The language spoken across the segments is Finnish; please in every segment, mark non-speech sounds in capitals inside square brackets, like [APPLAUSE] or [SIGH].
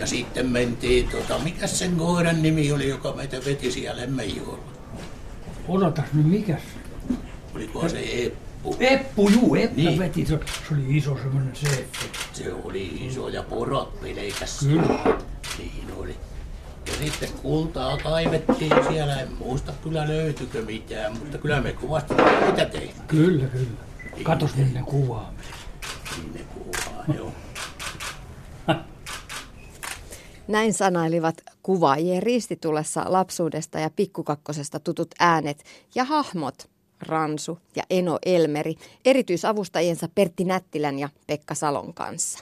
Ja sitten mentiin, tota, mikä sen koiran nimi oli, joka meitä veti siellä Lemmenjoella? Odotas nyt, mikä se? Oliko se Eppu? Eppu, juu, Eppu Niin. veti. Se, se oli iso semmoinen se. Se oli iso ja porot pelkäs. Kyllä. Niin oli. Ja sitten kultaa kaivettiin siellä, en muista kyllä löytyykö mitään, mutta kyllä me kovasti mitä teimme. Kyllä, kyllä. Katos minne kuvaa. Sinne kuvaa, joo. Näin sanailivat kuvaajien ristitulessa lapsuudesta ja pikkukakkosesta tutut äänet ja hahmot Ransu ja Eno Elmeri erityisavustajiensa Pertti Nättilän ja Pekka Salon kanssa.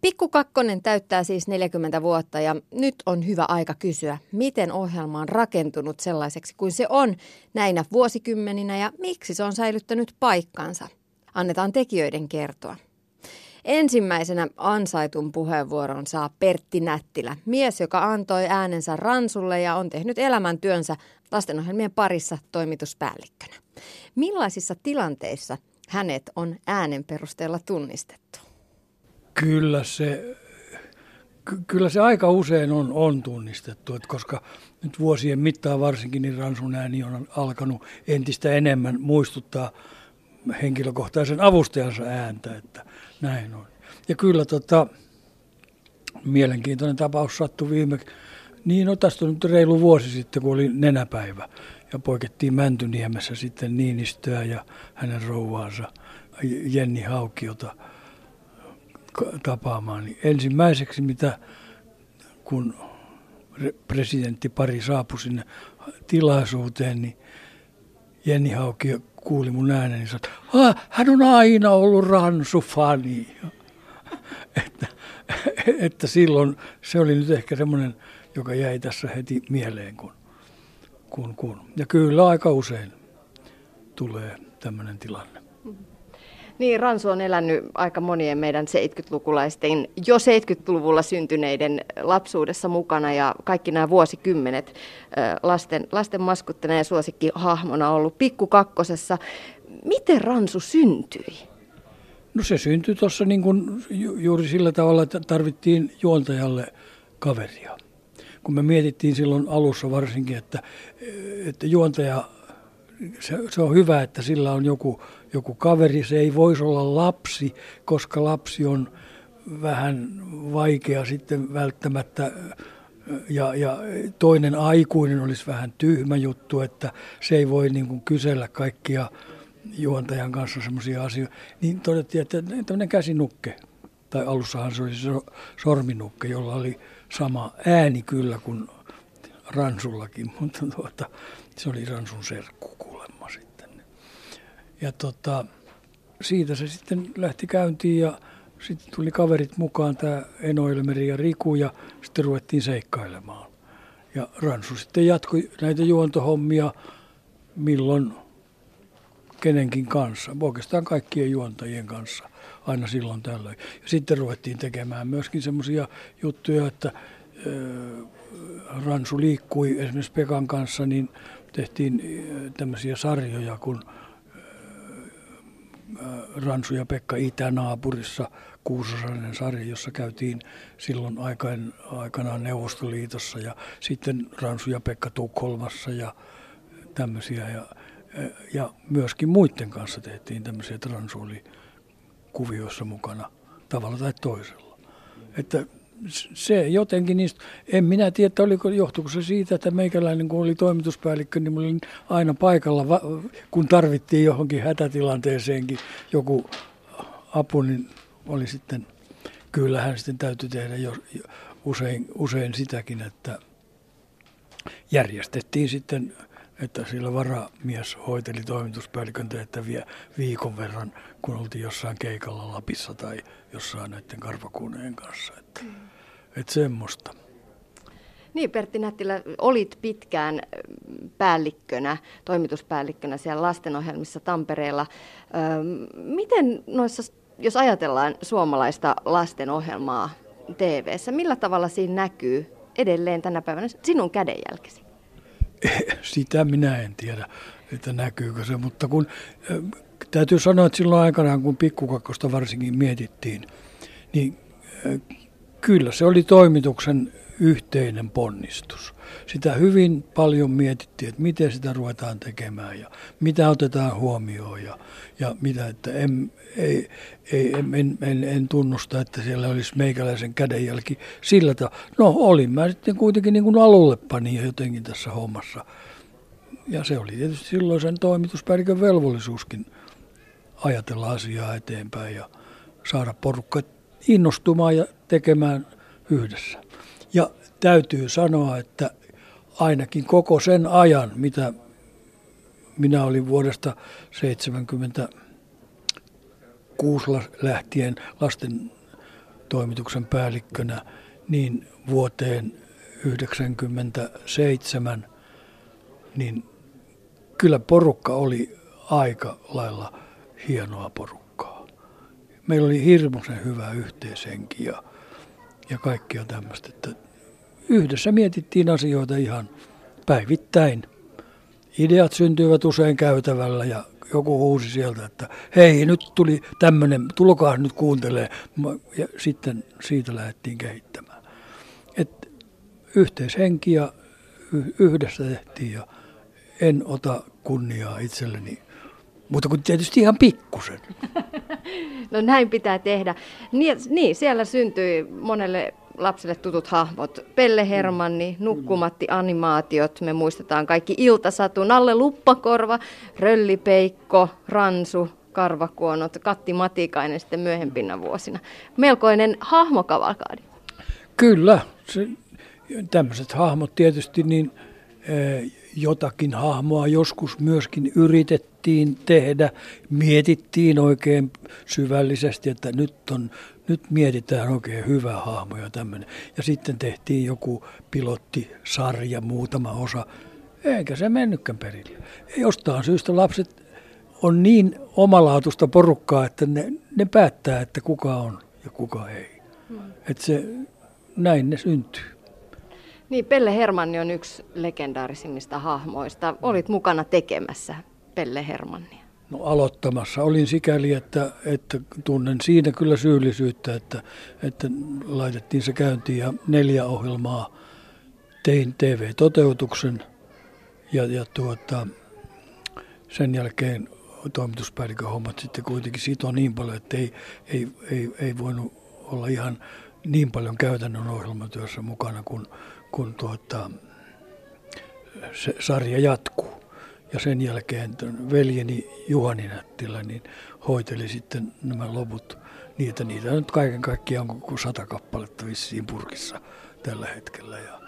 Pikku Kakkonen täyttää siis 40 vuotta ja nyt on hyvä aika kysyä, miten ohjelma on rakentunut sellaiseksi kuin se on näinä vuosikymmeninä ja miksi se on säilyttänyt paikkansa. Annetaan tekijöiden kertoa. Ensimmäisenä ansaitun puheenvuoron saa Pertti Nättilä, mies, joka antoi äänensä Ransulle ja on tehnyt elämäntyönsä lastenohjelmien parissa toimituspäällikkönä. Millaisissa tilanteissa hänet on äänen perusteella tunnistettu? Kyllä se, ky- kyllä se aika usein on, on tunnistettu, että koska nyt vuosien mittaan varsinkin niin Ransun ääni on alkanut entistä enemmän muistuttaa henkilökohtaisen avustajansa ääntä, että näin on. Ja kyllä tota, mielenkiintoinen tapaus sattui viime, niin no tästä on nyt reilu vuosi sitten, kun oli nenäpäivä ja poikettiin Mäntyniemessä sitten Niinistöä ja hänen rouvaansa Jenni Haukiota tapaamaan. Niin ensimmäiseksi, mitä kun re- presidentti pari saapui sinne tilaisuuteen, niin Jenni Haukio kuuli mun äänen, niin sanoi, että hän on aina ollut Ransu-fani. että, että silloin se oli nyt ehkä semmoinen, joka jäi tässä heti mieleen, kun, kun, kun. Ja kyllä aika usein tulee tämmöinen tilanne. Niin, Ransu on elänyt aika monien meidän 70-lukulaisten, jo 70-luvulla syntyneiden lapsuudessa mukana ja kaikki nämä vuosikymmenet lasten, lasten maskuttina ja suosikkihahmona ollut pikku kakkosessa. Miten Ransu syntyi? No se syntyi tuossa niin ju- juuri sillä tavalla, että tarvittiin juontajalle kaveria. Kun me mietittiin silloin alussa varsinkin, että, että juontaja, se, se on hyvä, että sillä on joku, joku kaveri. Se ei voisi olla lapsi, koska lapsi on vähän vaikea sitten välttämättä ja, ja toinen aikuinen olisi vähän tyhmä juttu, että se ei voi niin kuin kysellä kaikkia juontajan kanssa semmoisia asioita, niin todettiin, että tämmöinen käsinukke, tai alussahan se oli sorminukke, jolla oli sama ääni kyllä kuin Ransullakin, [LAUGHS] mutta tuota, se oli Ransun serkku kuulemma sitten. Ja tota, siitä se sitten lähti käyntiin ja sitten tuli kaverit mukaan, tämä Eno Elmeri ja Riku, ja sitten ruvettiin seikkailemaan. Ja Ransu sitten jatkoi näitä juontohommia milloin kenenkin kanssa, oikeastaan kaikkien juontajien kanssa, aina silloin tällöin. Ja sitten ruvettiin tekemään myöskin semmoisia juttuja, että ö, Ransu liikkui esimerkiksi Pekan kanssa, niin tehtiin tämmöisiä sarjoja, kun Ransu ja Pekka itänaapurissa kuusosainen sarja, jossa käytiin silloin aikaan, aikanaan Neuvostoliitossa ja sitten Ransu ja Pekka Tukholmassa ja tämmöisiä. Ja, ja myöskin muiden kanssa tehtiin tämmöisiä, että Ransu oli kuvioissa mukana tavalla tai toisella. Että se jotenkin niistä, en minä tiedä, että oliko, johtuiko se siitä, että meikäläinen kun oli toimituspäällikkö, niin olin aina paikalla, kun tarvittiin johonkin hätätilanteeseenkin joku apu, niin oli sitten, kyllähän sitten täytyy tehdä jo, usein, usein sitäkin, että järjestettiin sitten, että sillä varamies hoiteli toimituspäällikön tehtäviä viikon verran, kun oltiin jossain keikalla Lapissa tai jossain näiden karvakuuneen kanssa. Että, mm. Että semmoista. Niin, Pertti Nättilä, olit pitkään päällikkönä, toimituspäällikkönä siellä lastenohjelmissa Tampereella. Miten noissa, jos ajatellaan suomalaista lastenohjelmaa TV-ssä, millä tavalla siinä näkyy edelleen tänä päivänä sinun kädenjälkesi? [LAUGHS] Sitä minä en tiedä, että näkyykö se, mutta kun täytyy sanoa, että silloin aikanaan, kun pikkukakkosta varsinkin mietittiin, niin kyllä se oli toimituksen yhteinen ponnistus. Sitä hyvin paljon mietittiin, että miten sitä ruvetaan tekemään ja mitä otetaan huomioon ja, ja mitä, että en, ei, ei, en, en, en, tunnusta, että siellä olisi meikäläisen kädenjälki sillä tavalla. No olin mä sitten kuitenkin niin kuin alulle pani jotenkin tässä hommassa. Ja se oli tietysti silloin sen toimituspäällikön velvollisuuskin ajatella asiaa eteenpäin ja saada porukka innostumaan ja tekemään yhdessä. Ja täytyy sanoa, että ainakin koko sen ajan, mitä minä olin vuodesta 1976 lähtien lasten toimituksen päällikkönä, niin vuoteen 1997, niin kyllä porukka oli aika lailla hienoa porukkaa. Meillä oli hirmuisen hyvä yhteishenki ja, ja kaikkia tämmöistä, että yhdessä mietittiin asioita ihan päivittäin. Ideat syntyivät usein käytävällä ja joku huusi sieltä, että hei nyt tuli tämmöinen, tulkaa nyt kuuntelee. Ja sitten siitä lähdettiin kehittämään. Et yhteishenki ja yhdessä tehtiin ja en ota kunniaa itselleni, mutta kun tietysti ihan pikkusen. [LAUGHS] No näin pitää tehdä. Niin, niin siellä syntyi monelle lapsille tutut hahmot. Pelle Hermanni, Nukkumatti animaatiot, me muistetaan kaikki Iltasatu, Nalle Luppakorva, Röllipeikko, Ransu, Karvakuonot, Katti Matikainen sitten myöhempinä vuosina. Melkoinen hahmokavalkaadi. Kyllä, se, tämmöiset hahmot tietysti niin eh, jotakin hahmoa joskus myöskin yritettiin tehdä, mietittiin oikein syvällisesti, että nyt, on, nyt mietitään oikein hyvä hahmo ja tämmöinen. Ja sitten tehtiin joku pilottisarja, muutama osa, eikä se mennytkään perille. Jostain syystä lapset on niin omalaatuista porukkaa, että ne, ne päättää, että kuka on ja kuka ei. Hmm. Että se, näin ne syntyy. Niin, Pelle Hermanni on yksi legendaarisimmista hahmoista. Olit mukana tekemässä Pelle Hermannia. No aloittamassa olin sikäli, että, että tunnen siinä kyllä syyllisyyttä, että, että laitettiin se käyntiin ja neljä ohjelmaa tein TV-toteutuksen ja, ja tuota, sen jälkeen toimituspäällikön hommat sitten kuitenkin sitoo niin paljon, että ei, ei, ei, ei voinut olla ihan niin paljon käytännön ohjelmatyössä mukana kuin, kun tuota, se sarja jatkuu. Ja sen jälkeen veljeni Juhani Nättilä niin hoiteli sitten nämä loput. Niitä, niitä nyt kaiken kaikkiaan on kuin sata kappaletta vissiin purkissa tällä hetkellä. Ja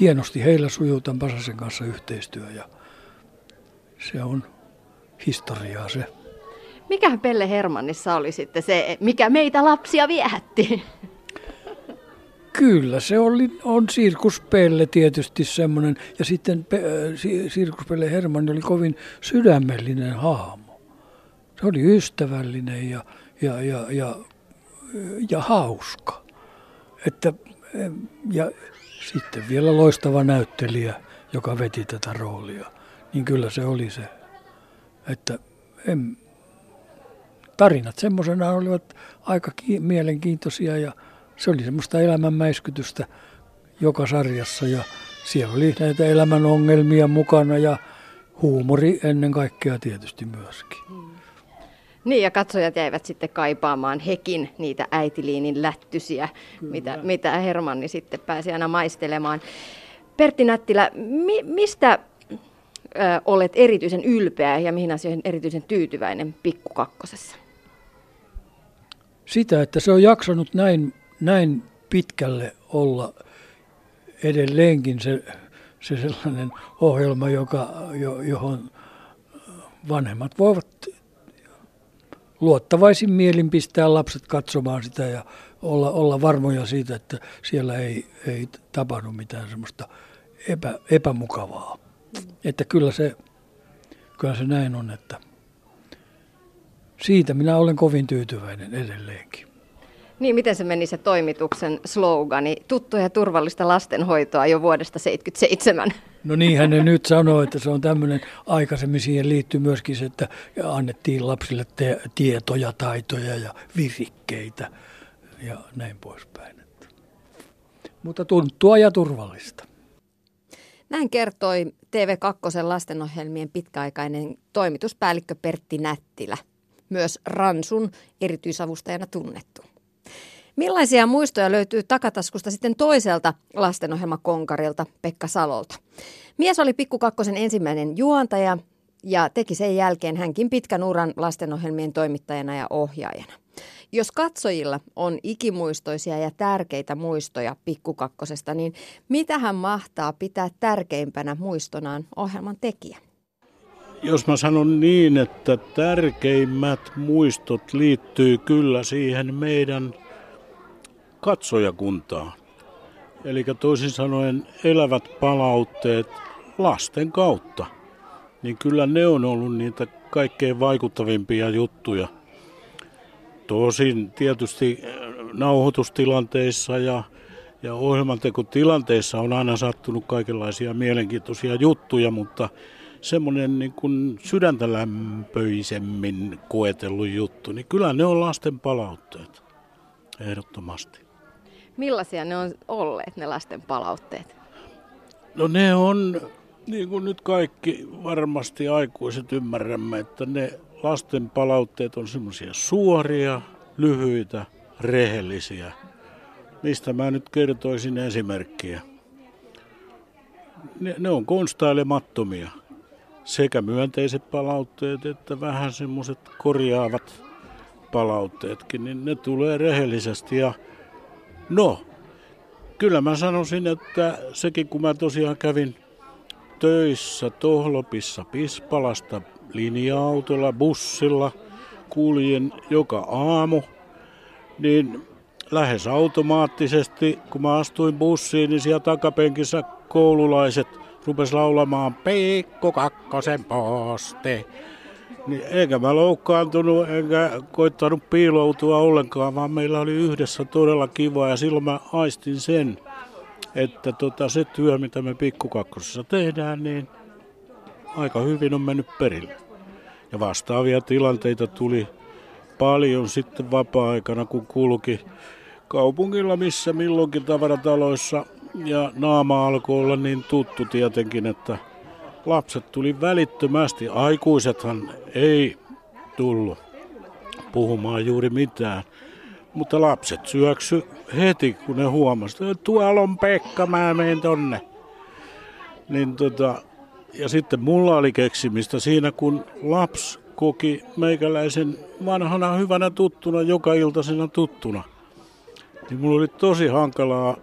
hienosti heillä sujuu tämän Pasasen kanssa yhteistyö ja se on historiaa se. Mikä Pelle Hermannissa oli sitten se, mikä meitä lapsia viehätti? Kyllä, se oli, on Sirkuspelle tietysti semmoinen. Ja sitten pe, Sirkuspelle Hermanni oli kovin sydämellinen hahmo. Se oli ystävällinen ja, ja, ja, ja, ja hauska. Että, ja sitten vielä loistava näyttelijä, joka veti tätä roolia. Niin kyllä se oli se. Että en, tarinat semmoisena olivat aika ki- mielenkiintoisia ja se oli semmoista elämänmäiskytystä joka sarjassa ja siellä oli näitä elämän ongelmia mukana ja huumori ennen kaikkea tietysti myöskin. Hmm. Niin ja katsojat jäivät sitten kaipaamaan hekin niitä äitiliinin lättysiä, mitä, mitä Hermanni sitten pääsi aina maistelemaan. Pertti Nättilä, mi, mistä ö, olet erityisen ylpeä ja mihin asioihin erityisen tyytyväinen pikkukakkosessa? Sitä, että se on jaksanut näin näin pitkälle olla edelleenkin se, se sellainen ohjelma, joka, johon vanhemmat voivat luottavaisin mielin pistää lapset katsomaan sitä ja olla, olla varmoja siitä, että siellä ei, ei tapahdu mitään semmoista epä, epämukavaa. Että kyllä se, kyllä se näin on, että siitä minä olen kovin tyytyväinen edelleenkin. Niin, miten se meni se toimituksen slogani, tuttua ja turvallista lastenhoitoa jo vuodesta 1977? No niin, hän nyt sanoo, että se on tämmöinen, aikaisemmin siihen liittyy myöskin se, että annettiin lapsille te- tietoja, taitoja ja virikkeitä ja näin poispäin. mutta tunttua ja turvallista. Näin kertoi TV2 lastenohjelmien pitkäaikainen toimituspäällikkö Pertti Nättilä, myös Ransun erityisavustajana tunnettu. Millaisia muistoja löytyy takataskusta sitten toiselta lastenohjelmakonkarilta Pekka Salolta? Mies oli Pikku Kakkosen ensimmäinen juontaja ja teki sen jälkeen hänkin pitkän uran lastenohjelmien toimittajana ja ohjaajana. Jos katsojilla on ikimuistoisia ja tärkeitä muistoja pikkukakkosesta, niin mitä hän mahtaa pitää tärkeimpänä muistonaan ohjelman tekijä? Jos mä sanon niin, että tärkeimmät muistot liittyy kyllä siihen meidän katsojakuntaan. Eli toisin sanoen elävät palautteet lasten kautta. Niin kyllä ne on ollut niitä kaikkein vaikuttavimpia juttuja – Tosin tietysti äh, nauhoitustilanteissa ja, ja ohjelmantekotilanteissa on aina sattunut kaikenlaisia mielenkiintoisia juttuja, mutta semmoinen niin sydäntä lämpöisemmin koetellut juttu, niin kyllä ne on lasten palautteet, ehdottomasti. Millaisia ne on olleet, ne lasten palautteet? No ne on, niin kuin nyt kaikki varmasti aikuiset ymmärrämme, että ne lasten palautteet on semmoisia suoria, lyhyitä, rehellisiä. Mistä mä nyt kertoisin esimerkkiä. Ne, ne on konstailemattomia. Sekä myönteiset palautteet että vähän semmoiset korjaavat palautteetkin, niin ne tulee rehellisesti. Ja no, kyllä mä sanoisin, että sekin kun mä tosiaan kävin töissä Tohlopissa Pispalasta linja-autolla, bussilla, kuljen joka aamu, niin lähes automaattisesti, kun mä astuin bussiin, niin siellä takapenkissä koululaiset rupes laulamaan Peikko Kakkosen poste. Niin eikä mä loukkaantunut enkä koittanut piiloutua ollenkaan, vaan meillä oli yhdessä todella kiva ja silloin mä aistin sen, että tota, se työ, mitä me pikkukakkosessa tehdään, niin aika hyvin on mennyt perille. Ja vastaavia tilanteita tuli paljon sitten vapaa-aikana, kun kulki kaupungilla missä milloinkin tavarataloissa. Ja naama alkoi olla niin tuttu tietenkin, että lapset tuli välittömästi. Aikuisethan ei tullut puhumaan juuri mitään. Mutta lapset syöksy heti, kun ne huomasivat, että tuolla on Pekka, mä menen tonne. Niin tota, ja sitten mulla oli keksimistä siinä, kun lapsi koki meikäläisen vanhana hyvänä tuttuna, joka iltaisena tuttuna. Niin mulla oli tosi hankalaa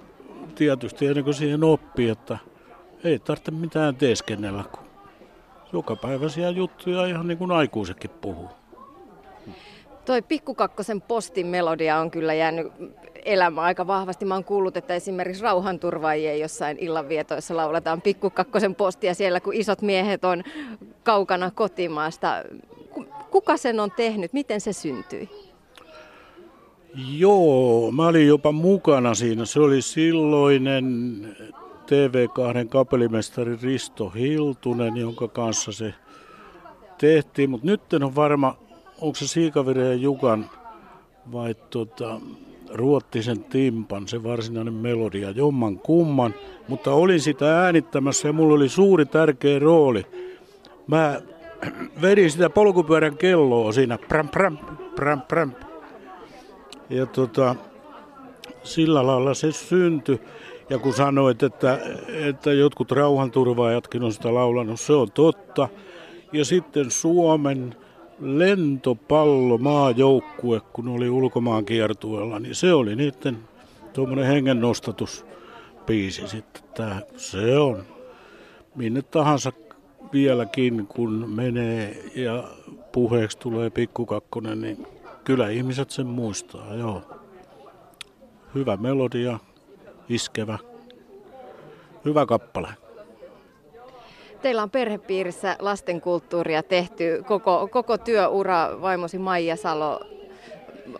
tietysti ennen kuin siihen oppi, että ei tarvitse mitään teeskennellä, kun joka päiväisiä juttuja ihan niin kuin aikuisetkin puhuu. Toi Pikkukakkosen postin melodia on kyllä jäänyt elämään aika vahvasti. Mä oon kuullut, että esimerkiksi rauhanturvaajien jossain illanvietoissa lauletaan Pikkukakkosen postia siellä, kun isot miehet on kaukana kotimaasta. Kuka sen on tehnyt? Miten se syntyi? Joo, mä olin jopa mukana siinä. Se oli silloinen TV2 kapelimestari Risto Hiltunen, jonka kanssa se tehtiin. Mutta nyt on varma, onko se Siikavireen Jukan vai tota, Ruottisen Timpan, se varsinainen melodia, jomman kumman. Mutta olin sitä äänittämässä ja mulla oli suuri tärkeä rooli. Mä [CLEARS THROAT] vedin sitä polkupyörän kelloa siinä, pram, pram, pram, pram. Ja tota, sillä lailla se syntyi. Ja kun sanoit, että, että jotkut rauhanturvaajatkin on sitä laulanut, se on totta. Ja sitten Suomen lentopallo maajoukkue, kun oli ulkomaan kiertueella, niin se oli niiden tuommoinen hengennostatusbiisi sitten. Tää, se on minne tahansa vieläkin, kun menee ja puheeksi tulee pikkukakkonen, niin kyllä ihmiset sen muistaa, joo. Hyvä melodia, iskevä, hyvä kappale. Teillä on perhepiirissä lastenkulttuuria tehty koko, koko työura. Vaimosi Maija Salo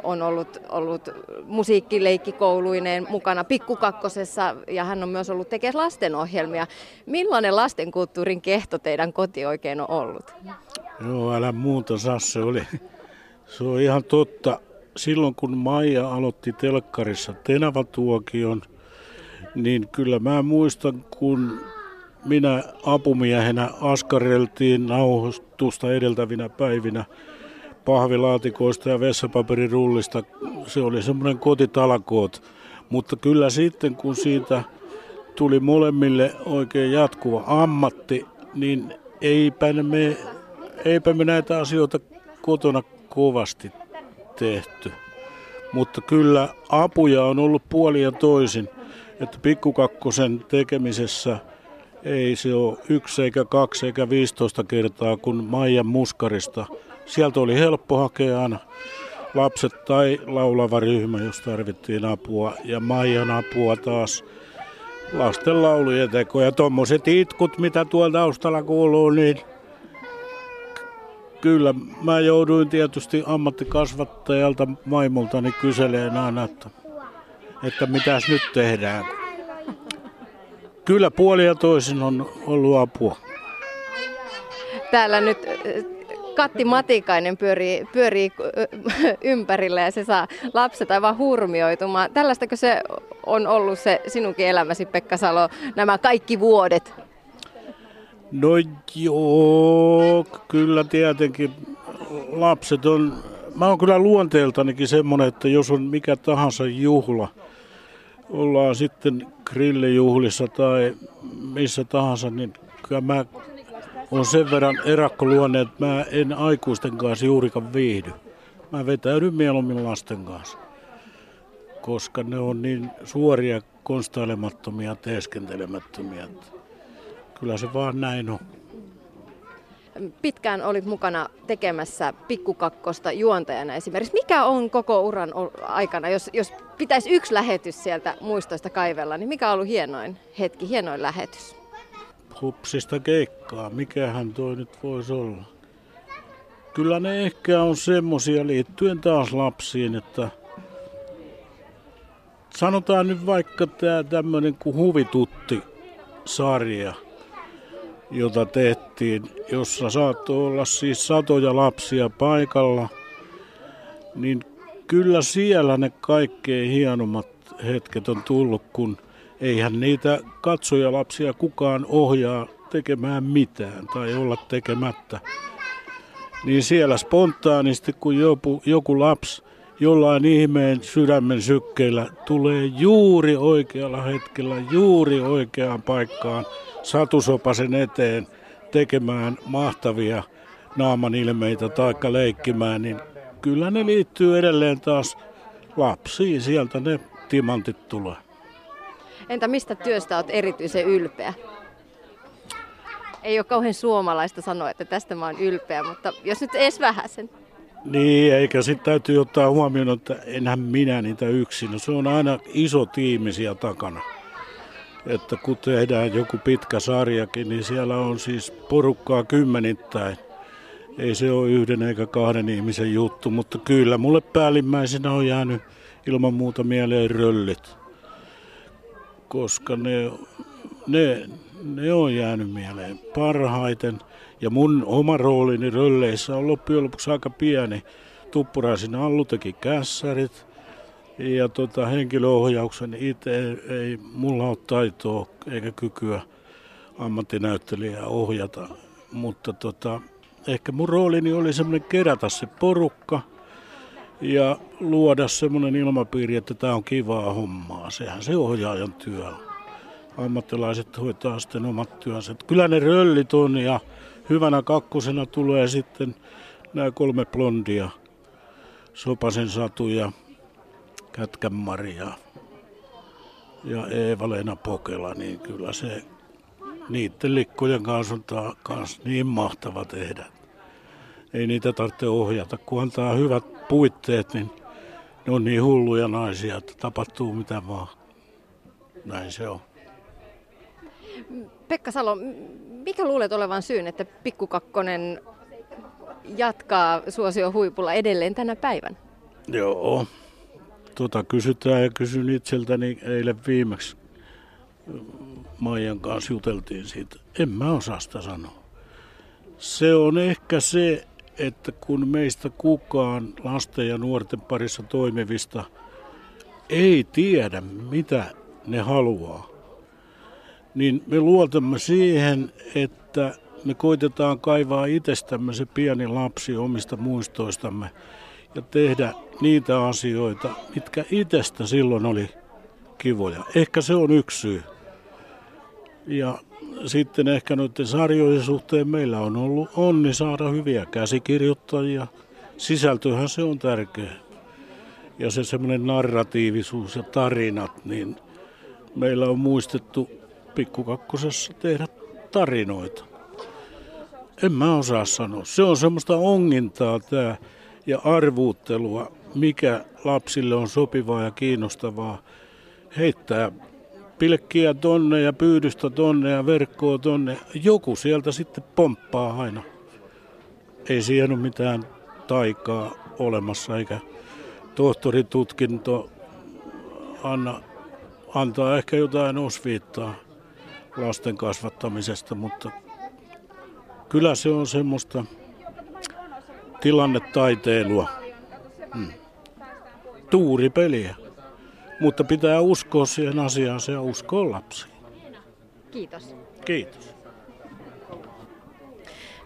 on ollut, ollut musiikkileikkikouluineen mukana pikkukakkosessa ja hän on myös ollut tekemään lastenohjelmia. Millainen lastenkulttuurin kehto teidän koti oikein on ollut? Joo, älä muuta saa, se oli. Se on ihan totta. Silloin kun Maija aloitti telkkarissa Tenavatuokion niin kyllä mä muistan, kun minä apumiehenä askareltiin nauhoitusta edeltävinä päivinä pahvilaatikoista ja vessapaperirullista. Se oli semmoinen kotitalkoot. Mutta kyllä sitten kun siitä tuli molemmille oikein jatkuva ammatti, niin eipä me, eipä me näitä asioita kotona kovasti tehty. Mutta kyllä apuja on ollut puoli ja toisin, että pikkukakkosen tekemisessä ei se ole yksi eikä kaksi eikä viisitoista kertaa kun Maijan muskarista. Sieltä oli helppo hakea aina lapset tai laulava ryhmä, jos tarvittiin apua. Ja Maijan apua taas lasten laulujen teko. Ja tuommoiset itkut, mitä tuolla taustalla kuuluu, niin Kyllä, mä jouduin tietysti ammattikasvattajalta vaimoltani kyseleen aina, että, että mitäs nyt tehdään. Kyllä puoli ja toisin on ollut apua. Täällä nyt Katti Matikainen pyörii, pyörii [LAUGHS] ympärillä ja se saa lapset aivan hurmioitumaan. Tällaistako se on ollut se sinunkin elämäsi, Pekka Salo, nämä kaikki vuodet? No joo, kyllä tietenkin lapset on, mä oon kyllä luonteeltanikin semmoinen, että jos on mikä tahansa juhla, ollaan sitten grillijuhlissa tai missä tahansa, niin kyllä mä on sen verran erakkoluonne, että mä en aikuisten kanssa juurikaan viihdy. Mä vetäydyn mieluummin lasten kanssa, koska ne on niin suoria, konstailemattomia, teeskentelemättömiä. Kyllä se vaan näin on. Pitkään olit mukana tekemässä Pikkukakkosta juontajana esimerkiksi. Mikä on koko uran aikana, jos, jos pitäisi yksi lähetys sieltä muistoista kaivella, niin mikä on ollut hienoin hetki, hienoin lähetys? Hupsista keikkaa, mikähän toi nyt voisi olla. Kyllä ne ehkä on semmosia liittyen taas lapsiin, että sanotaan nyt vaikka tämä tämmöinen kuin huvitutti-sarja – jota tehtiin, jossa saattoi olla siis satoja lapsia paikalla, niin kyllä siellä ne kaikkein hienommat hetket on tullut, kun eihän niitä katsojalapsia kukaan ohjaa tekemään mitään tai olla tekemättä. Niin siellä spontaanisti, kun joku, joku lapsi jollain ihmeen sydämen sykkeillä tulee juuri oikealla hetkellä, juuri oikeaan paikkaan – satusopasen eteen tekemään mahtavia naaman ilmeitä taikka leikkimään, niin kyllä ne liittyy edelleen taas lapsiin. Sieltä ne timantit tulee. Entä mistä työstä olet erityisen ylpeä? Ei ole kauhean suomalaista sanoa, että tästä mä oon ylpeä, mutta jos nyt edes sen. Niin, eikä sitten täytyy ottaa huomioon, että enhän minä niitä yksin. No, se on aina iso tiimi siellä takana että kun tehdään joku pitkä sarjakin, niin siellä on siis porukkaa kymmenittäin. Ei se ole yhden eikä kahden ihmisen juttu, mutta kyllä mulle päällimmäisenä on jäänyt ilman muuta mieleen röllit. Koska ne, ne, ne on jäänyt mieleen parhaiten. Ja mun oma roolini rölleissä on loppujen lopuksi aika pieni. Tuppuraisen Allu teki kässärit, ja tota, henkilöohjauksen itse ei, ei mulla ole taitoa eikä kykyä ammattinäyttelijää ohjata, mutta tota, ehkä mun roolini oli semmoinen kerätä se porukka ja luoda semmoinen ilmapiiri, että tämä on kivaa hommaa. Sehän se ohjaajan työ. Ammattilaiset hoitaa sitten omat työnsä. Kyllä ne röllit on ja hyvänä kakkosena tulee sitten nämä kolme blondia. Sopasen Satu ja Kätkän Maria ja Eeva-Leena Pokela, niin kyllä se niiden likkojen kanssa on taas niin mahtava tehdä. Ei niitä tarvitse ohjata, kun antaa hyvät puitteet, niin ne on niin hulluja naisia, että tapahtuu mitä vaan. Näin se on. Pekka Salo, mikä luulet olevan syyn, että Pikkukakkonen jatkaa suosio huipulla edelleen tänä päivänä? Joo, Tota kysytään ja kysyn itseltäni eilen viimeksi. Maijan kanssa juteltiin siitä. En mä osaa sitä sanoa. Se on ehkä se, että kun meistä kukaan lasten ja nuorten parissa toimivista ei tiedä, mitä ne haluaa, niin me luotamme siihen, että me koitetaan kaivaa itsestämme se pieni lapsi omista muistoistamme ja tehdä niitä asioita, mitkä itsestä silloin oli kivoja. Ehkä se on yksi syy. Ja sitten ehkä noiden sarjojen suhteen meillä on ollut onni saada hyviä käsikirjoittajia. Sisältöhän se on tärkeä. Ja se semmoinen narratiivisuus ja tarinat, niin meillä on muistettu pikkukakkosessa tehdä tarinoita. En mä osaa sanoa. Se on semmoista ongintaa tämä ja arvuuttelua, mikä lapsille on sopivaa ja kiinnostavaa. Heittää pilkkiä tonne ja pyydystä tonne ja verkkoa tonne. Joku sieltä sitten pomppaa aina. Ei siihen ole mitään taikaa olemassa eikä tohtoritutkinto anna, antaa ehkä jotain osviittaa lasten kasvattamisesta, mutta kyllä se on semmoista tilannetaiteilua, hmm. tuuripeliä. Mutta pitää uskoa siihen asiaan ja uskoa lapsiin. Kiitos. Kiitos.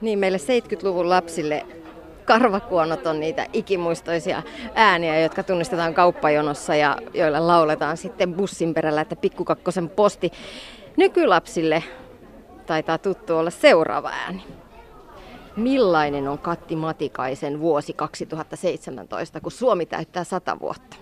Niin, meille 70-luvun lapsille karvakuonot on niitä ikimuistoisia ääniä, jotka tunnistetaan kauppajonossa ja joilla lauletaan sitten bussin perällä, että pikkukakkosen posti. Nykylapsille taitaa tuttu olla seuraava ääni. Millainen on Katti Matikaisen vuosi 2017, kun Suomi täyttää sata vuotta?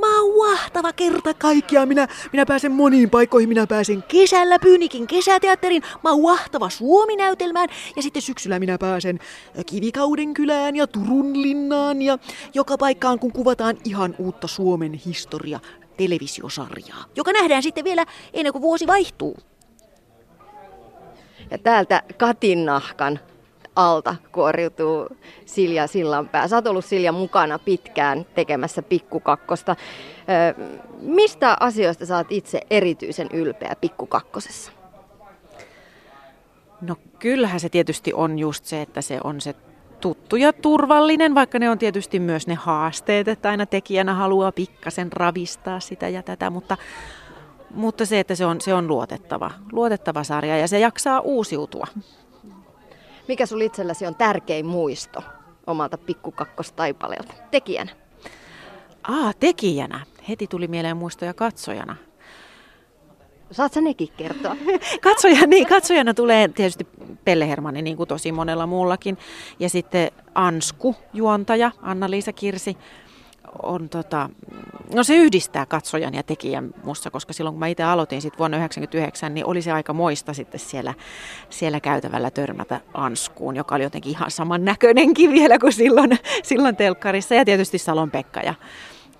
Mä oon mahtava kerta kaikkia. Minä, minä pääsen moniin paikkoihin. Minä pääsen kesällä Pyynikin kesäteatterin. Mä oon mahtava Suomi-näytelmään. Ja sitten syksyllä minä pääsen Kivikauden kylään ja Turun linnaan. Ja joka paikkaan, kun kuvataan ihan uutta Suomen historia televisiosarjaa, joka nähdään sitten vielä ennen kuin vuosi vaihtuu. Ja täältä Katin nahkan alta kuoriutuu Silja Sillanpää. Sä oot ollut Silja mukana pitkään tekemässä pikkukakkosta. Mistä asioista sä oot itse erityisen ylpeä pikkukakkosessa? No kyllähän se tietysti on just se, että se on se tuttu ja turvallinen, vaikka ne on tietysti myös ne haasteet, että aina tekijänä haluaa pikkasen ravistaa sitä ja tätä, mutta, mutta se, että se on, se on luotettava, luotettava sarja ja se jaksaa uusiutua. Mikä sun itselläsi on tärkein muisto omalta pikkukakkostaipaleelta tekijänä? Aa, tekijänä. Heti tuli mieleen muistoja katsojana. Saat sä nekin kertoa? [LAUGHS] Katsoja, niin, katsojana tulee tietysti Pelle Hermanni, niin kuin tosi monella muullakin. Ja sitten Ansku, juontaja, Anna-Liisa Kirsi, on tota, no se yhdistää katsojan ja tekijän musta, koska silloin kun mä itse aloitin sit vuonna 1999, niin oli se aika moista sitten siellä, siellä käytävällä törmätä Anskuun, joka oli jotenkin ihan saman näköinenkin vielä kuin silloin, silloin telkkarissa. Ja tietysti Salon Pekka ja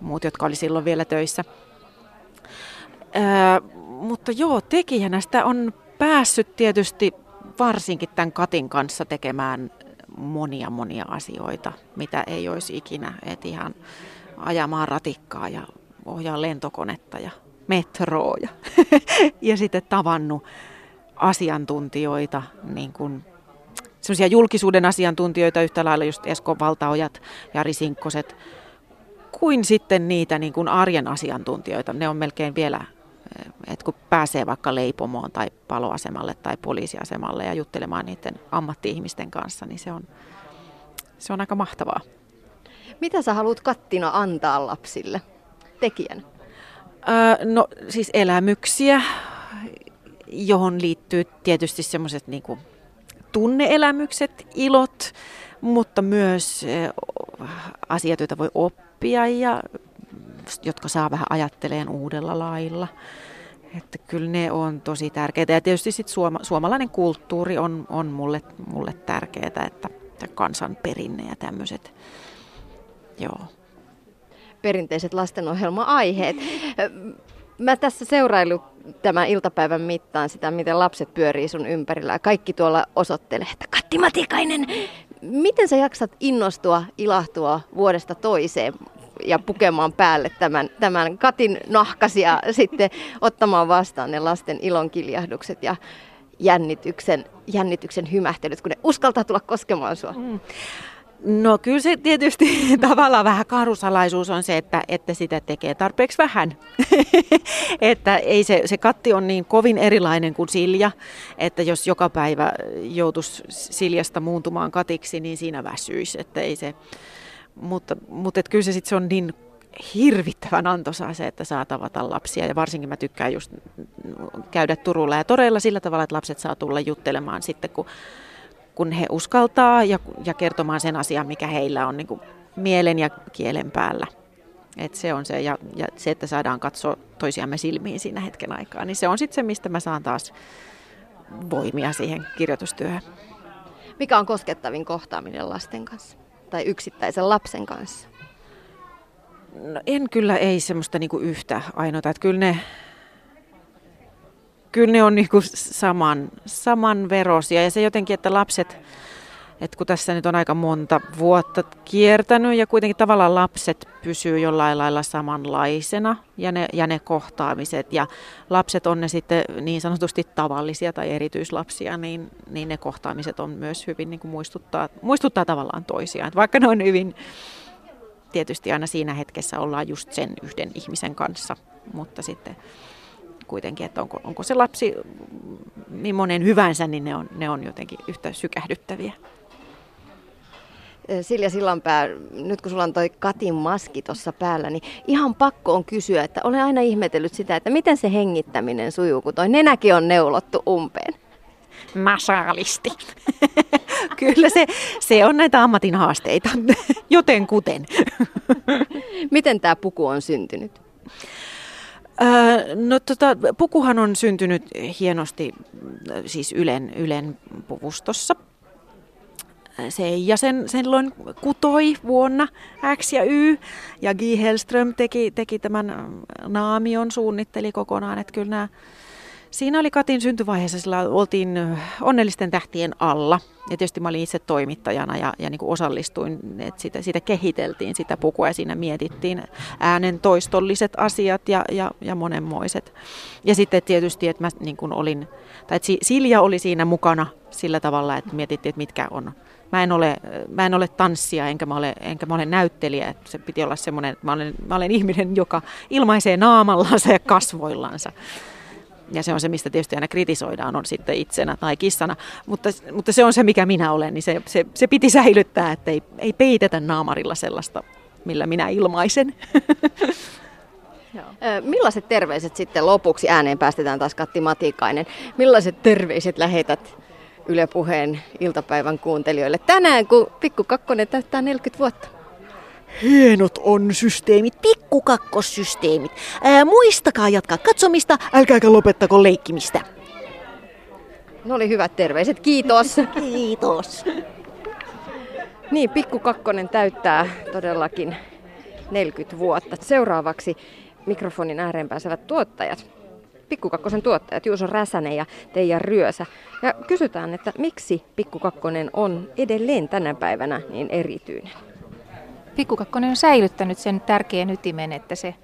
muut, jotka oli silloin vielä töissä. Öö, mutta joo, tekijänä sitä on päässyt tietysti varsinkin tämän Katin kanssa tekemään monia monia asioita, mitä ei olisi ikinä. Et ihan ajamaan ratikkaa ja ohjaa lentokonetta ja metroa ja, [LAUGHS] ja sitten tavannut asiantuntijoita, niin kuin semmoisia julkisuuden asiantuntijoita yhtä lailla, just Esko Valtaojat, Jari Sinkkoset, kuin sitten niitä niin kuin arjen asiantuntijoita. Ne on melkein vielä, että kun pääsee vaikka leipomoon tai paloasemalle tai poliisiasemalle ja juttelemaan niiden ammatti-ihmisten kanssa, niin se on, se on aika mahtavaa. Mitä sä haluat Kattina antaa lapsille tekijän? Öö, no siis elämyksiä, johon liittyy tietysti semmoiset niinku tunneelämykset, ilot, mutta myös asiat, joita voi oppia ja jotka saa vähän ajatteleen uudella lailla. Että kyllä ne on tosi tärkeitä. Ja tietysti sit suoma, suomalainen kulttuuri on, on mulle, mulle tärkeää, että kansanperinne ja tämmöiset Joo. Perinteiset lastenohjelma-aiheet. Mä tässä seurailu tämän iltapäivän mittaan sitä, miten lapset pyörii sun ympärillä ja kaikki tuolla osoittelee, että Katti Matikainen, miten sä jaksat innostua, ilahtua vuodesta toiseen ja pukemaan päälle tämän, tämän Katin nahkasia [LAUGHS] sitten ottamaan vastaan ne lasten ilonkiljahdukset ja jännityksen, jännityksen hymähtelyt, kun ne uskaltaa tulla koskemaan sua? Mm. No kyllä se tietysti [LAUGHS] tavallaan vähän karusalaisuus on se, että, että sitä tekee tarpeeksi vähän. [LAUGHS] että ei se, se katti on niin kovin erilainen kuin Silja, että jos joka päivä joutuisi Siljasta muuntumaan katiksi, niin siinä väsyisi. Että ei se, mutta, mutta et kyllä se sitten on niin hirvittävän antoisaa se, että saa tavata lapsia. Ja varsinkin mä tykkään just käydä Turulla ja toreilla sillä tavalla, että lapset saa tulla juttelemaan sitten, kun kun he uskaltaa ja, ja kertomaan sen asian, mikä heillä on niin kuin mielen ja kielen päällä. Et se on se, ja, ja se, että saadaan katsoa toisiamme silmiin siinä hetken aikaa, niin se on sitten se, mistä mä saan taas voimia siihen kirjoitustyöhön. Mikä on koskettavin kohtaaminen lasten kanssa tai yksittäisen lapsen kanssa? No en kyllä, ei semmoista niinku yhtä ainoata. Että kyllä ne, kyllä ne on niin kuin saman, samanverosia. Ja se jotenkin, että lapset, että kun tässä nyt on aika monta vuotta kiertänyt ja kuitenkin tavallaan lapset pysyy jollain lailla samanlaisena ja ne, ja ne kohtaamiset ja lapset on ne sitten niin sanotusti tavallisia tai erityislapsia, niin, niin ne kohtaamiset on myös hyvin niin kuin muistuttaa, muistuttaa tavallaan toisiaan. Että vaikka ne on hyvin, tietysti aina siinä hetkessä ollaan just sen yhden ihmisen kanssa, mutta sitten kuitenkin, että onko, onko se lapsi millainen hyvänsä, niin ne on, ne on jotenkin yhtä sykähdyttäviä. Silja Sillanpää, nyt kun sulla on toi Katin maski tuossa päällä, niin ihan pakko on kysyä, että olen aina ihmetellyt sitä, että miten se hengittäminen sujuu, kun toi nenäkin on neulottu umpeen. Masaalisti. [LAUGHS] Kyllä se, se on näitä ammatin haasteita, [LAUGHS] joten kuten. [LAUGHS] miten tämä puku on syntynyt? no tota, pukuhan on syntynyt hienosti siis Ylen, Ylen puvustossa. Se ja sen, silloin kutoi vuonna X ja Y ja G. Hellström teki, teki tämän naamion, suunnitteli kokonaan, että kyllä nämä Siinä oli Katin syntyvaiheessa, sillä oltiin onnellisten tähtien alla. Ja tietysti mä olin itse toimittajana ja, ja niin kuin osallistuin, että sitä, sitä kehiteltiin, sitä pukua ja siinä mietittiin äänen toistolliset asiat ja, ja, ja monenmoiset. Ja sitten tietysti, että mä niin kuin olin, tai että Silja oli siinä mukana sillä tavalla, että mietittiin, että mitkä on Mä en ole, mä en ole tanssia enkä mä ole, enkä mä ole näyttelijä. Se piti olla semmoinen, että mä olen, mä olen ihminen, joka ilmaisee naamallansa ja kasvoillansa ja se on se, mistä tietysti aina kritisoidaan, on sitten itsenä tai kissana, mutta, mutta se on se, mikä minä olen, niin se, se, se piti säilyttää, että ei, ei peitetä naamarilla sellaista, millä minä ilmaisen. [LAUGHS] Millaiset terveiset sitten lopuksi ääneen päästetään taas Katti Matikainen? Millaiset terveiset lähetät Yle Puheen iltapäivän kuuntelijoille tänään, kun Pikku Kakkonen täyttää 40 vuotta? Hienot on systeemit, pikkukakkosysteemit. Ää, muistakaa jatkaa katsomista, älkääkä lopettako leikkimistä. No oli hyvät terveiset, kiitos. [LAUGHS] Kiitos. Niin, Pikku Kakkonen täyttää todellakin 40 vuotta. Seuraavaksi mikrofonin ääreen pääsevät tuottajat. Pikkukakkosen tuottajat Juuso Räsänen ja Teija Ryösä. Ja kysytään, että miksi Pikkukakkonen on edelleen tänä päivänä niin erityinen? Pikkukakkonen on säilyttänyt sen tärkeän ytimen, että se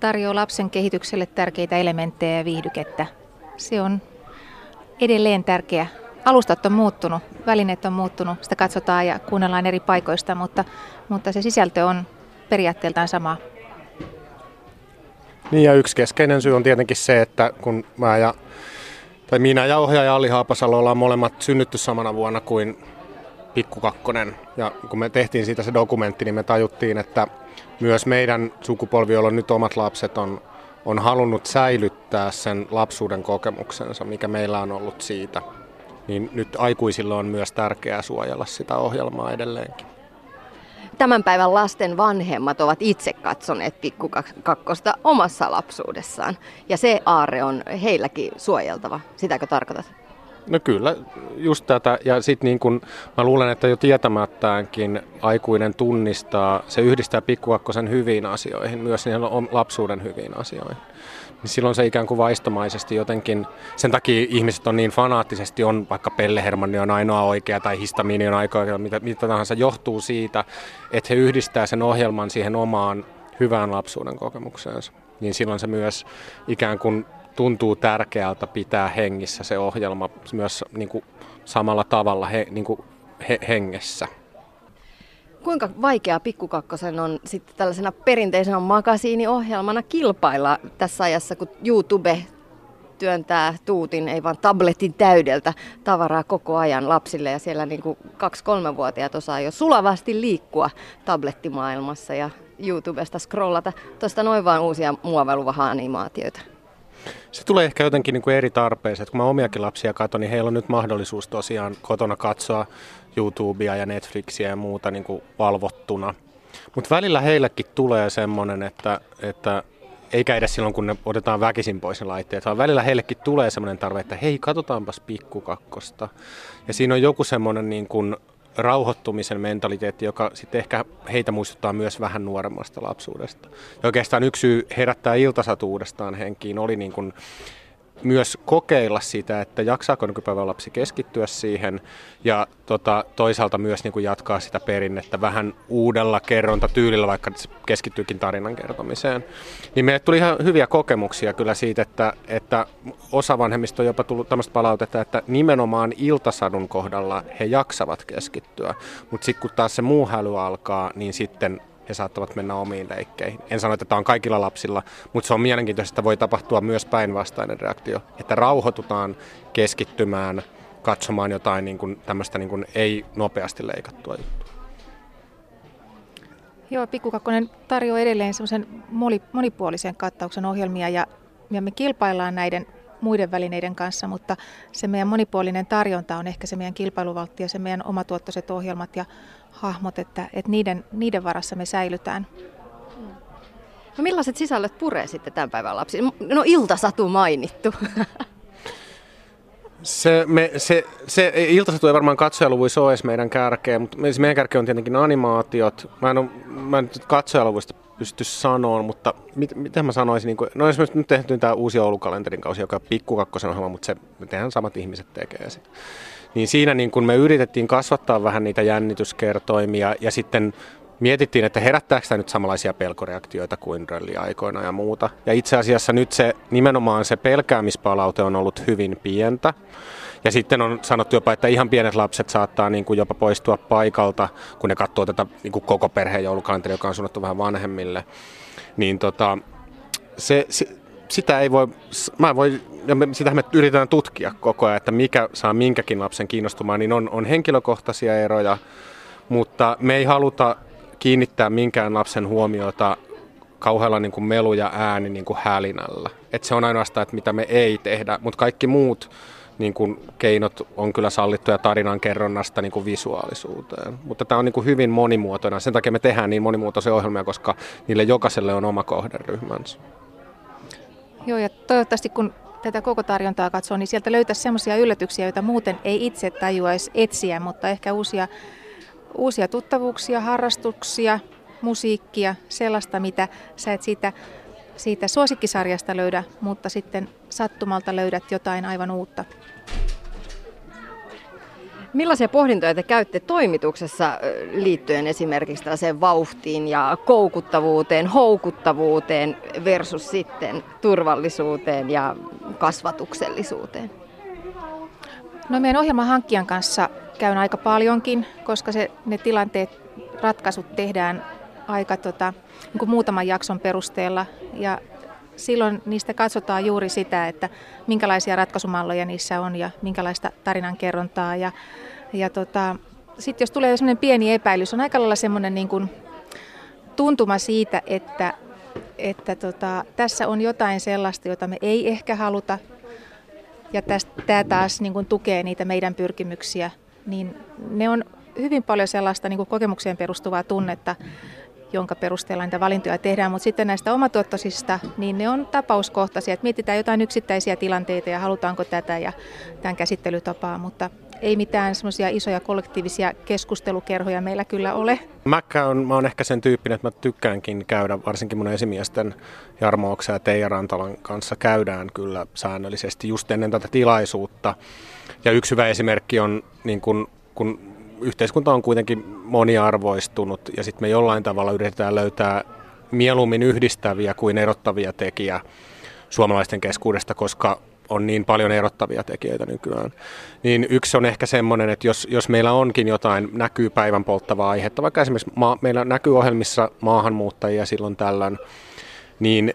tarjoaa lapsen kehitykselle tärkeitä elementtejä ja viihdykettä. Se on edelleen tärkeä. Alustat on muuttunut, välineet on muuttunut, sitä katsotaan ja kuunnellaan eri paikoista, mutta, mutta se sisältö on periaatteeltaan sama. Niin ja yksi keskeinen syy on tietenkin se, että kun mä ja, tai minä ja ohjaaja Ali Haapasalo ollaan molemmat synnytty samana vuonna kuin pikkukakkonen. Ja kun me tehtiin siitä se dokumentti, niin me tajuttiin, että myös meidän sukupolvi, jolla nyt omat lapset, on, on halunnut säilyttää sen lapsuuden kokemuksensa, mikä meillä on ollut siitä. Niin nyt aikuisilla on myös tärkeää suojella sitä ohjelmaa edelleenkin. Tämän päivän lasten vanhemmat ovat itse katsoneet pikkukakkosta omassa lapsuudessaan. Ja se aare on heilläkin suojeltava. Sitäkö tarkoitat? No kyllä, just tätä. Ja sitten niin kun, mä luulen, että jo tietämättäänkin aikuinen tunnistaa, se yhdistää pikkukakkosen hyviin asioihin, myös niihin lapsuuden hyviin asioihin. Niin silloin se ikään kuin vaistomaisesti jotenkin, sen takia ihmiset on niin fanaattisesti, on vaikka Pellehermanni on ainoa oikea tai histamiini on ainoa mitä, mitä tahansa, johtuu siitä, että he yhdistää sen ohjelman siihen omaan hyvään lapsuuden kokemukseensa. Niin silloin se myös ikään kuin tuntuu tärkeältä pitää hengissä se ohjelma myös niin kuin samalla tavalla he, niin kuin he, hengessä. Kuinka vaikea Pikkukakkosen on sitten tällaisena perinteisenä makasiiniohjelmana kilpailla tässä ajassa, kun YouTube työntää tuutin, ei vaan tabletin täydeltä tavaraa koko ajan lapsille ja siellä niin kuin kaksi-kolmevuotiaat osaa jo sulavasti liikkua tablettimaailmassa ja YouTubesta scrollata tuosta noin vaan uusia muovailuvaha-animaatioita. Se tulee ehkä jotenkin niin kuin eri tarpeeseen. Kun mä omiakin lapsia katson, niin heillä on nyt mahdollisuus tosiaan kotona katsoa YouTubea ja Netflixiä ja muuta niin kuin valvottuna. Mutta välillä heillekin tulee semmoinen, että, että eikä edes silloin, kun ne otetaan väkisin pois ne laitteet, vaan välillä heillekin tulee semmoinen tarve, että hei, katsotaanpas pikkukakkosta. Ja siinä on joku semmoinen niin kuin rauhoittumisen mentaliteetti, joka sitten ehkä heitä muistuttaa myös vähän nuoremmasta lapsuudesta. Ja oikeastaan yksi syy herättää iltasatu uudestaan henkiin oli niin kuin myös kokeilla sitä, että jaksaako nykypäivän lapsi keskittyä siihen ja tota, toisaalta myös niin kuin jatkaa sitä perinnettä vähän uudella kerrontatyylillä, vaikka se keskittyykin tarinan kertomiseen. Niin meille tuli ihan hyviä kokemuksia kyllä siitä, että, että osa vanhemmista on jopa tullut tämmöistä palautetta, että nimenomaan iltasadun kohdalla he jaksavat keskittyä, mutta sitten kun taas se muu häly alkaa, niin sitten he saattavat mennä omiin leikkeihin. En sano, että tämä on kaikilla lapsilla, mutta se on mielenkiintoista, että voi tapahtua myös päinvastainen reaktio, että rauhoitutaan keskittymään, katsomaan jotain niin kuin, tämmöistä niin kuin ei nopeasti leikattua juttua. Joo, Pikkukakkonen tarjoaa edelleen semmoisen monipuolisen kattauksen ohjelmia ja, ja me kilpaillaan näiden muiden välineiden kanssa, mutta se meidän monipuolinen tarjonta on ehkä se meidän kilpailuvaltti ja se meidän omatuottoiset ohjelmat ja hahmot, että, että niiden, niiden varassa me säilytään. No millaiset sisällöt puree sitten tämän päivän lapsi? No iltasatu mainittu. [LAUGHS] Se, me, se, se iltasatu ei varmaan katsojaluvuissa ole edes meidän kärkeä, mutta meidän kärkeä on tietenkin animaatiot. Mä en, ole, mä en nyt katsojaluvuista pysty sanoa, mutta mit, miten mä sanoisin, niin kuin, no esimerkiksi nyt tehty tämä uusi joulukalenterin kausi, joka on pikkukakkosen ohjelma, mutta se tehdään samat ihmiset tekee sitä. Niin siinä niin kun me yritettiin kasvattaa vähän niitä jännityskertoimia ja sitten mietittiin, että herättääkö tämä nyt samanlaisia pelkoreaktioita kuin rölliaikoina ja muuta. Ja itse asiassa nyt se nimenomaan se pelkäämispalaute on ollut hyvin pientä. Ja sitten on sanottu jopa, että ihan pienet lapset saattaa niin kuin jopa poistua paikalta, kun ne katsoo tätä niin kuin koko perheen joulukalenteri, joka on suunnattu vähän vanhemmille. Niin tota, se, se, sitä ei voi, mä voi, ja me, sitä me yritetään tutkia koko ajan, että mikä saa minkäkin lapsen kiinnostumaan, niin on, on henkilökohtaisia eroja, mutta me ei haluta kiinnittää minkään lapsen huomiota kauhealla niin kuin melu ja ääni niin kuin hälinällä. Et se on ainoastaan, että mitä me ei tehdä, mutta kaikki muut niin kuin keinot on kyllä sallittuja tarinan kerronnasta niin kuin visuaalisuuteen. Mutta tämä on niin kuin hyvin monimuotoinen. Sen takia me tehdään niin monimuotoisia ohjelmia, koska niille jokaiselle on oma kohderyhmänsä. Joo, ja toivottavasti kun tätä koko tarjontaa katsoo, niin sieltä löytäisi sellaisia yllätyksiä, joita muuten ei itse tajuaisi etsiä, mutta ehkä uusia, uusia tuttavuuksia, harrastuksia, musiikkia, sellaista, mitä sä et siitä, siitä suosikkisarjasta löydä, mutta sitten sattumalta löydät jotain aivan uutta. Millaisia pohdintoja te käytte toimituksessa liittyen esimerkiksi tällaiseen vauhtiin ja koukuttavuuteen, houkuttavuuteen versus sitten turvallisuuteen ja kasvatuksellisuuteen? No meidän ohjelman hankkijan kanssa käyn aika paljonkin, koska se, ne tilanteet, ratkaisut tehdään aika tota, niin kuin muutaman jakson perusteella ja silloin niistä katsotaan juuri sitä, että minkälaisia ratkaisumalloja niissä on ja minkälaista tarinankerrontaa. Ja, ja tota, sitten jos tulee sellainen pieni epäilys, on aika lailla semmoinen niin kuin tuntuma siitä, että, että tota, tässä on jotain sellaista, jota me ei ehkä haluta. Ja tämä taas niin kuin tukee niitä meidän pyrkimyksiä. Niin ne on hyvin paljon sellaista niin kuin kokemukseen perustuvaa tunnetta, jonka perusteella niitä valintoja tehdään, mutta sitten näistä omatuottoisista, niin ne on tapauskohtaisia, että mietitään jotain yksittäisiä tilanteita ja halutaanko tätä ja tämän käsittelytapaa, mutta ei mitään semmoisia isoja kollektiivisia keskustelukerhoja meillä kyllä ole. Mä, käyn, mä oon ehkä sen tyyppinen, että mä tykkäänkin käydä, varsinkin mun esimiesten Jarmo Oksa ja Teija Rantalan kanssa käydään kyllä säännöllisesti just ennen tätä tilaisuutta. Ja yksi hyvä esimerkki on, niin kun, kun yhteiskunta on kuitenkin moniarvoistunut ja sitten me jollain tavalla yritetään löytää mieluummin yhdistäviä kuin erottavia tekijä suomalaisten keskuudesta, koska on niin paljon erottavia tekijöitä nykyään. Niin yksi on ehkä semmoinen, että jos, jos meillä onkin jotain näkyy päivän polttavaa aihetta, vaikka esimerkiksi maa, meillä näkyy ohjelmissa maahanmuuttajia silloin tällöin, niin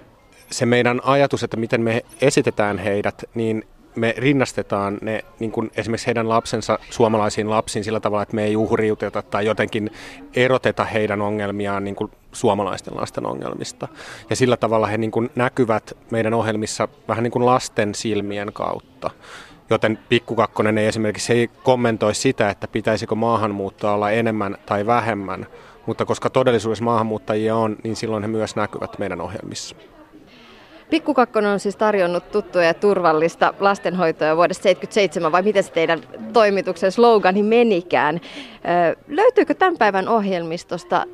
se meidän ajatus, että miten me esitetään heidät, niin me rinnastetaan ne niin kuin esimerkiksi heidän lapsensa suomalaisiin lapsiin sillä tavalla, että me ei uhriuteta tai jotenkin eroteta heidän ongelmiaan niin kuin suomalaisten lasten ongelmista. Ja sillä tavalla he niin kuin näkyvät meidän ohjelmissa vähän niin kuin lasten silmien kautta. Joten pikkukakkonen ei esimerkiksi ei kommentoi sitä, että pitäisikö maahanmuuttoa olla enemmän tai vähemmän, mutta koska todellisuudessa maahanmuuttajia on, niin silloin he myös näkyvät meidän ohjelmissa. Pikkukakkonen on siis tarjonnut tuttua ja turvallista lastenhoitoa vuodesta 1977, vai miten se teidän toimituksen slogani menikään. Löytyykö tämän päivän ohjelmistosta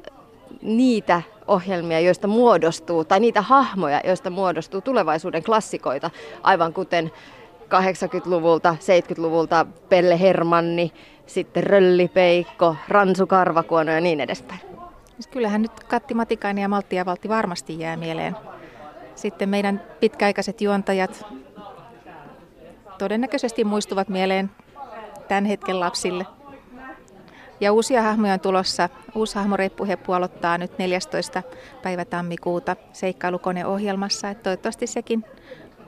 niitä ohjelmia, joista muodostuu, tai niitä hahmoja, joista muodostuu tulevaisuuden klassikoita, aivan kuten 80-luvulta, 70-luvulta Pelle Hermanni, sitten Rölli Peikko, Ransu Karvakuono ja niin edespäin. Kyllähän nyt Katti Matikainen ja Maltti ja Valtti varmasti jää mieleen. Sitten meidän pitkäaikaiset juontajat todennäköisesti muistuvat mieleen tämän hetken lapsille. Ja uusia hahmoja on tulossa. Uusi hahmo Reppuheppu aloittaa nyt 14. päivä tammikuuta seikkailukoneohjelmassa. Että toivottavasti sekin,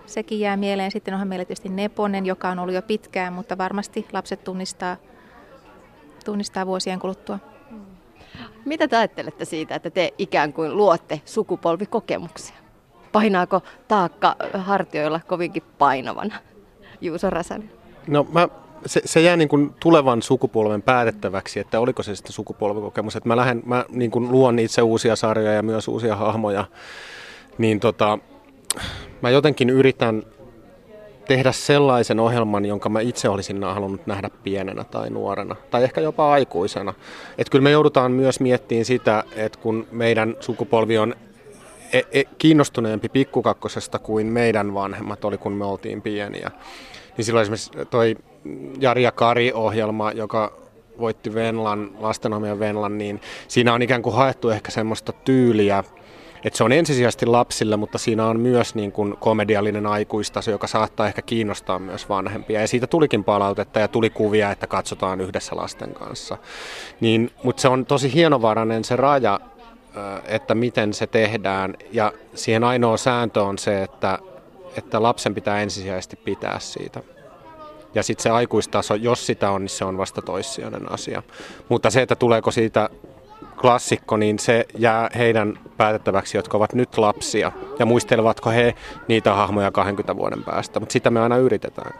sekin jää mieleen. Sitten onhan meillä tietysti Neponen, joka on ollut jo pitkään, mutta varmasti lapset tunnistaa, tunnistaa vuosien kuluttua. Mitä te ajattelette siitä, että te ikään kuin luotte sukupolvikokemuksia? Painaako taakka hartioilla kovinkin painavana? Juuso Räsänen. No mä se, se jää niin kuin tulevan sukupolven päätettäväksi, että oliko se sitten sukupolvikokemus. Että mä, lähden, mä niin kuin luon itse uusia sarjoja ja myös uusia hahmoja, niin tota, mä jotenkin yritän tehdä sellaisen ohjelman, jonka mä itse olisin halunnut nähdä pienenä tai nuorena, tai ehkä jopa aikuisena. Että kyllä me joudutaan myös miettimään sitä, että kun meidän sukupolvi on e- e- kiinnostuneempi pikkukakkosesta kuin meidän vanhemmat oli, kun me oltiin pieniä. Niin silloin esimerkiksi toi Jari ja Kari-ohjelma, joka voitti Venlan, lastenohjelman Venlan, niin siinä on ikään kuin haettu ehkä semmoista tyyliä, että se on ensisijaisesti lapsille, mutta siinä on myös niin kuin komediallinen aikuistaso, joka saattaa ehkä kiinnostaa myös vanhempia. Ja siitä tulikin palautetta ja tuli kuvia, että katsotaan yhdessä lasten kanssa. Niin, mutta se on tosi hienovarainen se raja, että miten se tehdään. Ja siihen ainoa sääntö on se, että, että lapsen pitää ensisijaisesti pitää siitä. Ja sitten se aikuistaso, jos sitä on, niin se on vasta toissijainen asia. Mutta se, että tuleeko siitä klassikko, niin se jää heidän päätettäväksi, jotka ovat nyt lapsia. Ja muistelevatko he niitä hahmoja 20 vuoden päästä. Mutta sitä me aina yritetään.